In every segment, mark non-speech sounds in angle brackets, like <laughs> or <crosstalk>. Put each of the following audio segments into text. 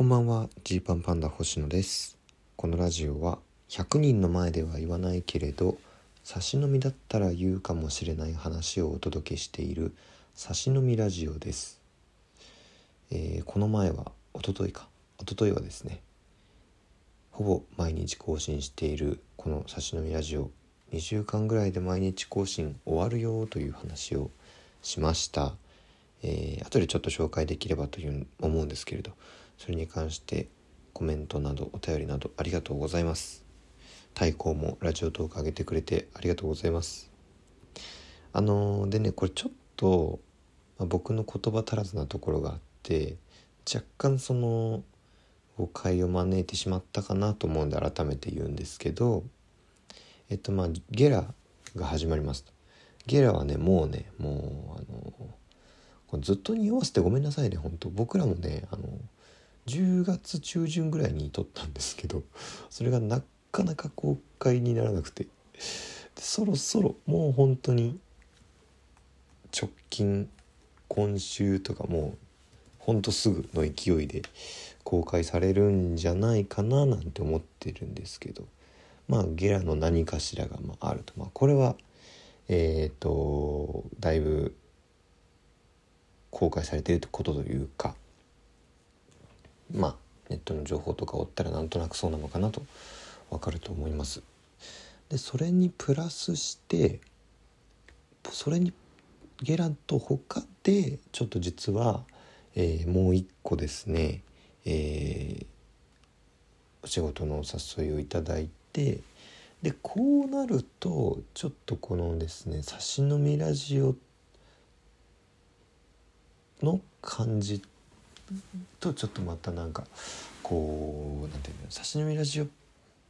こんばんは。ジーパンパンダ星野です。このラジオは100人の前では言わないけれど差し飲みだったら言うかもしれない話をお届けしている差し飲みラジオです、えー、この前はおとといか。おとといはですねほぼ毎日更新しているこの差し飲みラジオ。2週間ぐらいで毎日更新終わるよという話をしました。えー、後でちょっと紹介できればという思うんですけれど。それに関してコメントなどお便りなどありがとうございます。太鼓もラジオトーク上げてくれてありがとうございます。あのー、でねこれちょっと、まあ、僕の言葉足らずなところがあって若干その誤解を招いてしまったかなと思うんで改めて言うんですけどえっとまあゲラが始まります。とゲラはねもうねもうあのーこれずっと匂わせてごめんなさいね本当。僕らもねあの10月中旬ぐらいに撮ったんですけどそれがなかなか公開にならなくてそろそろもう本当に直近今週とかもうほんとすぐの勢いで公開されるんじゃないかななんて思ってるんですけどまあゲラの何かしらがまあると。まあこれはえっ、ー、とだいぶ公開されていることというかネットの情報とか追ったらなんとなくそうなのかなとわかると思います。でそれにプラスしてそれにゲラと他でちょっと実は、えー、もう一個ですね、えー、お仕事のお誘いをいただいてでこうなるとちょっとこのですね差し飲みラジオの感じとちょっとまたなんかこうなんていうの差し飲みラジオ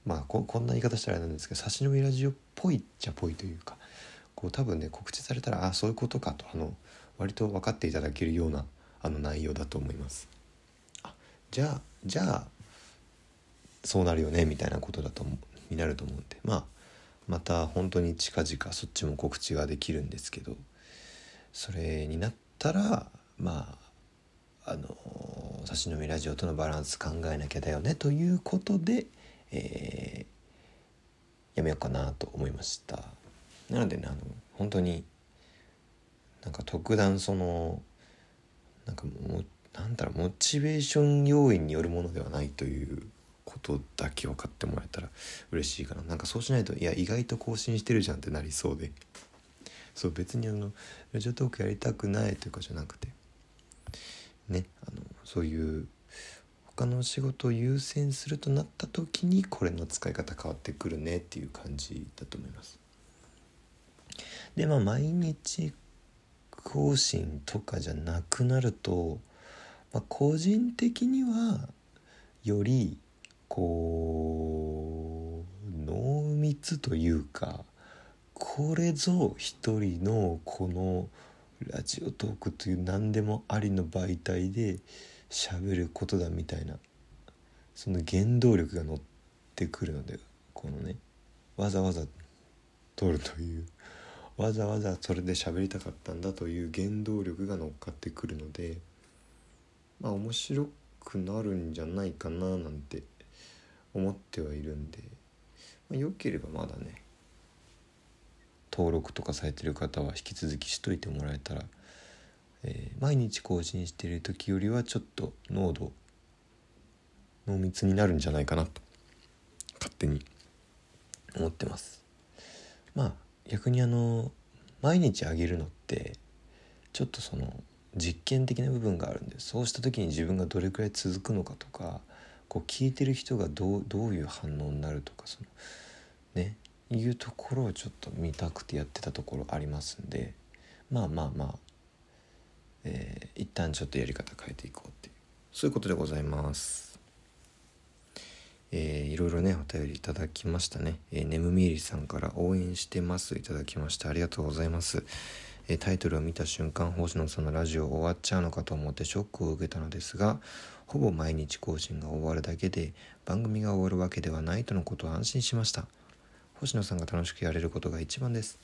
まあこんな言い方したらあれなんですけど差し飲みラジオっぽいっちゃぽいというかこう多分ね告知されたらあそういうことかとあの割と分かっていただけるようなあの内容だと思います。あじゃあじゃあそうなるよねみたいなことだとになると思うんでまあまた本当に近々そっちも告知ができるんですけどそれになったらまああの差し飲みラジオとのバランス考えなきゃだよねということで、えー、やめようかなと思いました。なのでねあの本当になんか特段そのなんかもなんだろうモチベーション要因によるものではないということだけ分かってもらえたら嬉しいかな。なんかそうしないといや意外と更新してるじゃんってなりそうで。そう別にあのラジオトークやりたくないというかじゃなくてねあのそういう他の仕事を優先するとなった時にこれの使い方変わってくるねっていう感じだと思います。でまあ毎日更新とかじゃなくなると、まあ、個人的にはよりこう濃密というかこれぞ一人のこのラジオトークという何でもありの媒体で喋ることだみたいなその原動力が乗ってくるのでこのねわざわざ撮るというわざわざそれで喋りたかったんだという原動力が乗っかってくるのでまあ面白くなるんじゃないかななんて思ってはいるんで、まあ、よければまだね登録とかされてる方は引き続きしといてもらえたら、えー、毎日更新してる時よりはちょっと濃度濃密になるんじゃないかなと勝手に思ってます。まあ逆にあの毎日あげるのってちょっとその実験的な部分があるんでそうした時に自分がどれくらい続くのかとかこう聞いてる人がどうどういう反応になるとかそのねいうところをちょっと見たくてやってたところありますんでまあまあまあ、えー、一旦ちょっとやり方変えていこうっていうそういうことでございます。えー、いろいろねお便りいただきましたね、えー、ネムミーリさんから応援してます。いただきましてありがとうございます、えー、タイトルを見た瞬間星野さんのラジオ終わっちゃうのかと思ってショックを受けたのですがほぼ毎日更新が終わるだけで番組が終わるわけではないとのことを安心しました。星野さんが楽しくやれることが一番です。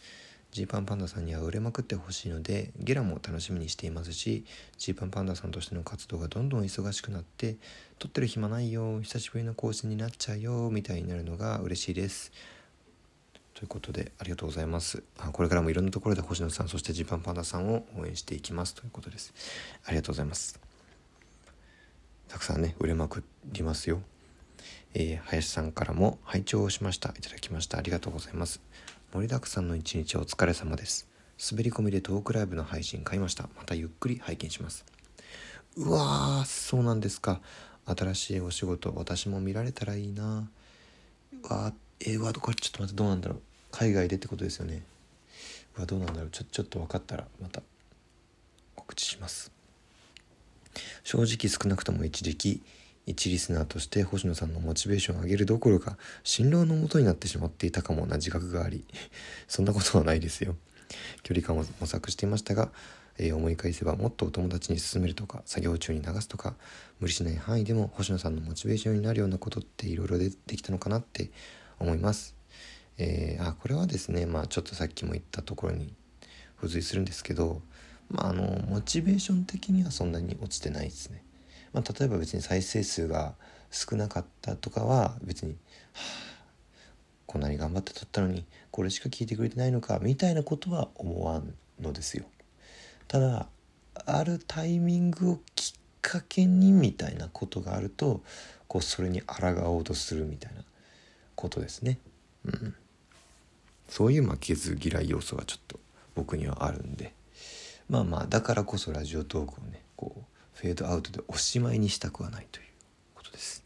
ジーパンパンダさんには売れまくってほしいのでゲラも楽しみにしていますしジーパンパンダさんとしての活動がどんどん忙しくなって撮ってる暇ないよ久しぶりの更新になっちゃうよみたいになるのが嬉しいです。ということでありがとうございます。あこれからもいろんなところで星野さんそしてジーパンパンダさんを応援していきます。ということです。ありがとうございます。たくさんね売れまくりますよ。えー、林さんからも拝聴をしました。いただきました。ありがとうございます。盛りだくさんの一日お疲れ様です。滑り込みでトークライブの配信買いました。またゆっくり拝見します。うわーそうなんですか。新しいお仕事私も見られたらいいな。うわえー、うわこれちょっと待ってどうなんだろう。海外でってことですよね。うわどうなんだろう。ちょちょっと分かったらまた告知します。正直少なくとも一時期一リスナーとして星野さんのモチベーションを上げるどころか辛労のもとになってしまっていたかもな自覚があり <laughs> そんなことはないですよ。距離感を模索していましたが、えー、思い返せばもっとお友達に勧めるとか作業中に流すとか無理しない範囲でも星野さんのモチベーションになるようなことっていろいろ出てきたのかなって思います、えー、あこれはですねまあちょっとさっきも言ったところに付随するんですけどまああのモチベーション的にはそんなに落ちてないですね。まあ、例えば別に再生数が少なかったとかは別に、はあ、こんなに頑張って撮ったのにこれしか聞いてくれてないのかみたいなことは思わんのですよ。ただあるタイミングをきっかけにみたいなことがあるとこうそれに抗おうとするみたいなことですね。うん、そういう負けず嫌い要素がちょっと僕にはあるんでまあまあだからこそラジオトークをねこうフェードアウトでおしまいにしたくはないということです、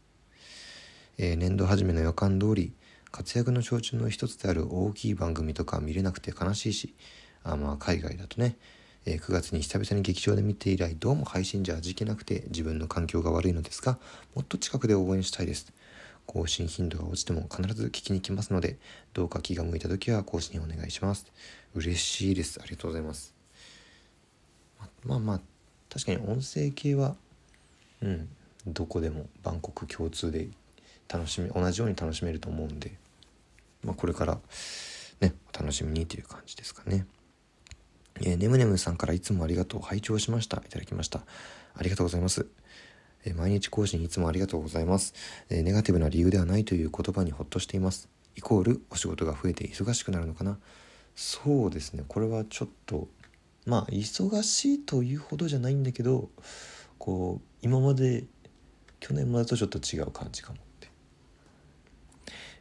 えー、年度初めの予感通り活躍の象徴の一つである大きい番組とか見れなくて悲しいしあまあ海外だとね、えー、9月に久々に劇場で見て以来どうも配信じゃ味気なくて自分の環境が悪いのですがもっと近くで応援したいです。更新頻度が落ちても必ず聞きに来ますのでどうか気が向いた時は更新お願いします。嬉しいです。ありがとうございます。まあまあ確かに音声系はうんどこでも万国共通で楽しみ同じように楽しめると思うんで、まあ、これからねお楽しみにという感じですかね。えー、ねむねむさんからいつもありがとう拝聴しました。いただきました。ありがとうございます、え、毎日更新いつもありがとうございます、え、ネガティブな理由ではないという言葉にほっとしています。イコールお仕事が増えて忙しくなるのかな。そうですね。これはちょっとまあ忙しいというほどじゃないんだけどこう今まで去年までとちょっと違う感じかもって、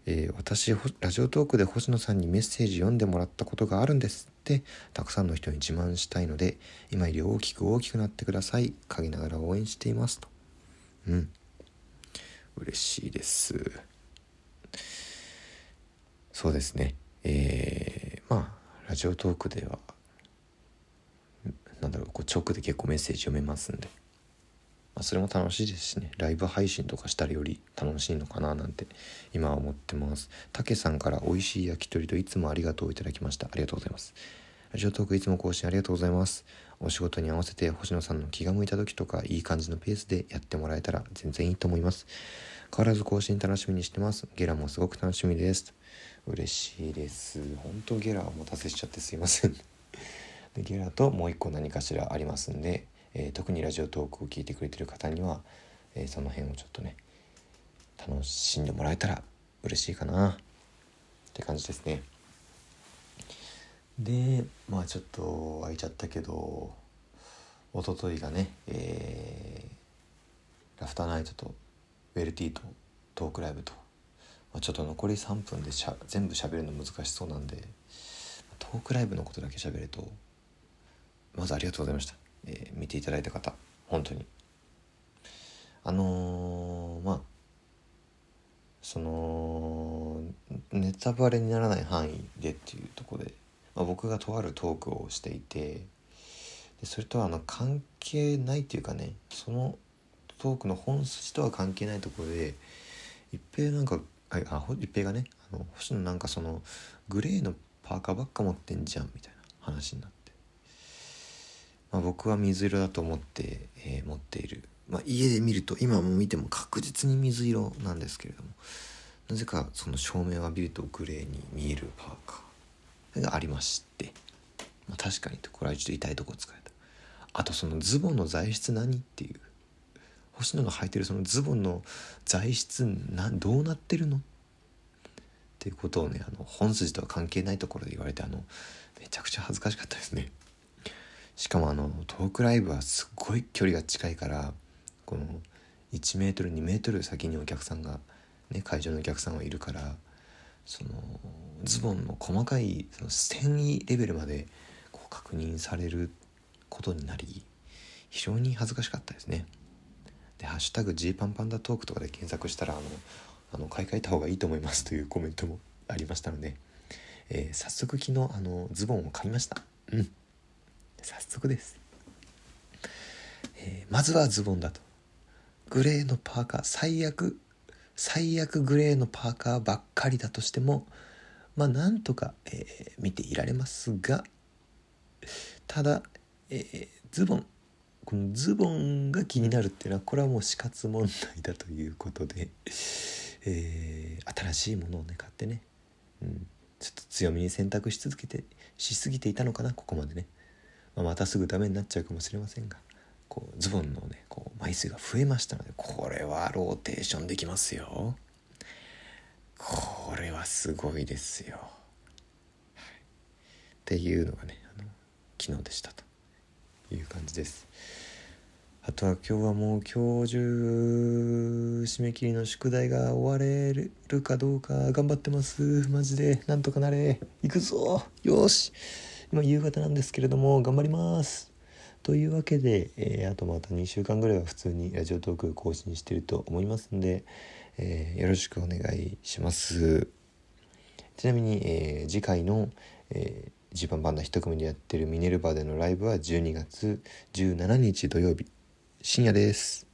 えー、私ラジオトークで星野さんにメッセージ読んでもらったことがあるんですって。たくさんの人に自慢したいので今より大きく大きくなってください。陰ながら応援していますと。うん。嬉しいです。そうですね。えー、まあラジオトークではなんだろうこう直で結構メッセージ読めますんで、まあ、それも楽しいですしね。ライブ配信とかしたらより楽しいのかななんて今は思ってます。たけさんから美味しい焼き鳥といつもありがとういただきました。ありがとうございます。ラジオトークいつも更新ありがとうございます。お仕事に合わせて星野さんの気が向いた時とかいい感じのペースでやってもらえたら全然いいと思います。変わらず更新楽しみにしてます。ゲラもすごく楽しみです。嬉しいです。本当ゲラお待たせしちゃってすいません。でゲラともう一個何かしらありますんで、えー、特にラジオトークを聞いてくれてる方には、えー、その辺をちょっとね楽しんでもらえたら嬉しいかな。って感じですね。でまあちょっと空いちゃったけど一昨日がね、えー、ラフターナイトとウェルティーとトークライブと、まあ、ちょっと残り3分でしゃ全部喋るの難しそうなんでトークライブのことだけ喋るとまずありがとうございました、えー、見ていただいた方本当にあのー、まあそのネタバレにならない範囲でっていうとこで、まあ、僕がとあるトークをしていてでそれとはあの関係ないっていうかねそのトークの本筋とは関係ないところで一平なんかあ一平がねあの星野なんかそのグレーのパーカーばっか持ってんじゃんみたいな話になって。まあ、僕は水色だと思って、えー、持っている、まあ、家で見ると今も見ても確実に水色なんですけれどもなぜかその照明を浴びるとグレーに見えるパーカーがありましてまあ、確かにとこれはちょっと痛いとこ使えた。あとそのズボンの材質何っていう星野が履いてるそのズボンの材質などうなってるの？っていうことをねあの本筋とは関係ないところで言われてあのめちゃくちゃ恥ずかしかったですね。しかもあのトークライブはすっごい距離が近いからこの1メートル2メートル先にお客さんがね会場のお客さんはいるからそのズボンの細かいその繊維レベルまでこう確認されることになり非常に恥ずかしかったですね。で「ハッシュタグ G パンパンダトーク」とかで検索したらあのあの買い替えた方がいいと思いますというコメントもありましたので、えー、早速昨日あのズボンを買いましたうん早速です、えー、まずはズボンだと。グレーのパーカー最悪最悪グレーのパーカーばっかりだとしてもまあなんとか、えー、見ていられますがただ、えー、ズボンこのズボンが気になるっていうのはこれはもう死活問題だということで、えー、新しいものをね買ってね、うん、ちょっと強めに選択し続けてしすぎていたのかなここまでね、ま、またすぐダメになっちゃうかもしれませんがこうズボンのねこう枚数が増えましたのでこれはローテーションできますよ。これはすごいですよ、はい、っていうのがねあの昨日でしたと。いう感じです。あとは今日はもう今日中締め切りの宿題が終われるかどうか頑張ってます。マジで。なんとかなれ。行くぞ。よし。今夕方なんですけれども頑張ります。というわけで、えー、あとまた2週間ぐらいは普通にラジオトーク更新してると思いますんで、えー、よろしくお願いします。ちなみに、えー、次回の、えージーパンバンダ一組でやってるミネルバでのライブは12月17日土曜日深夜です。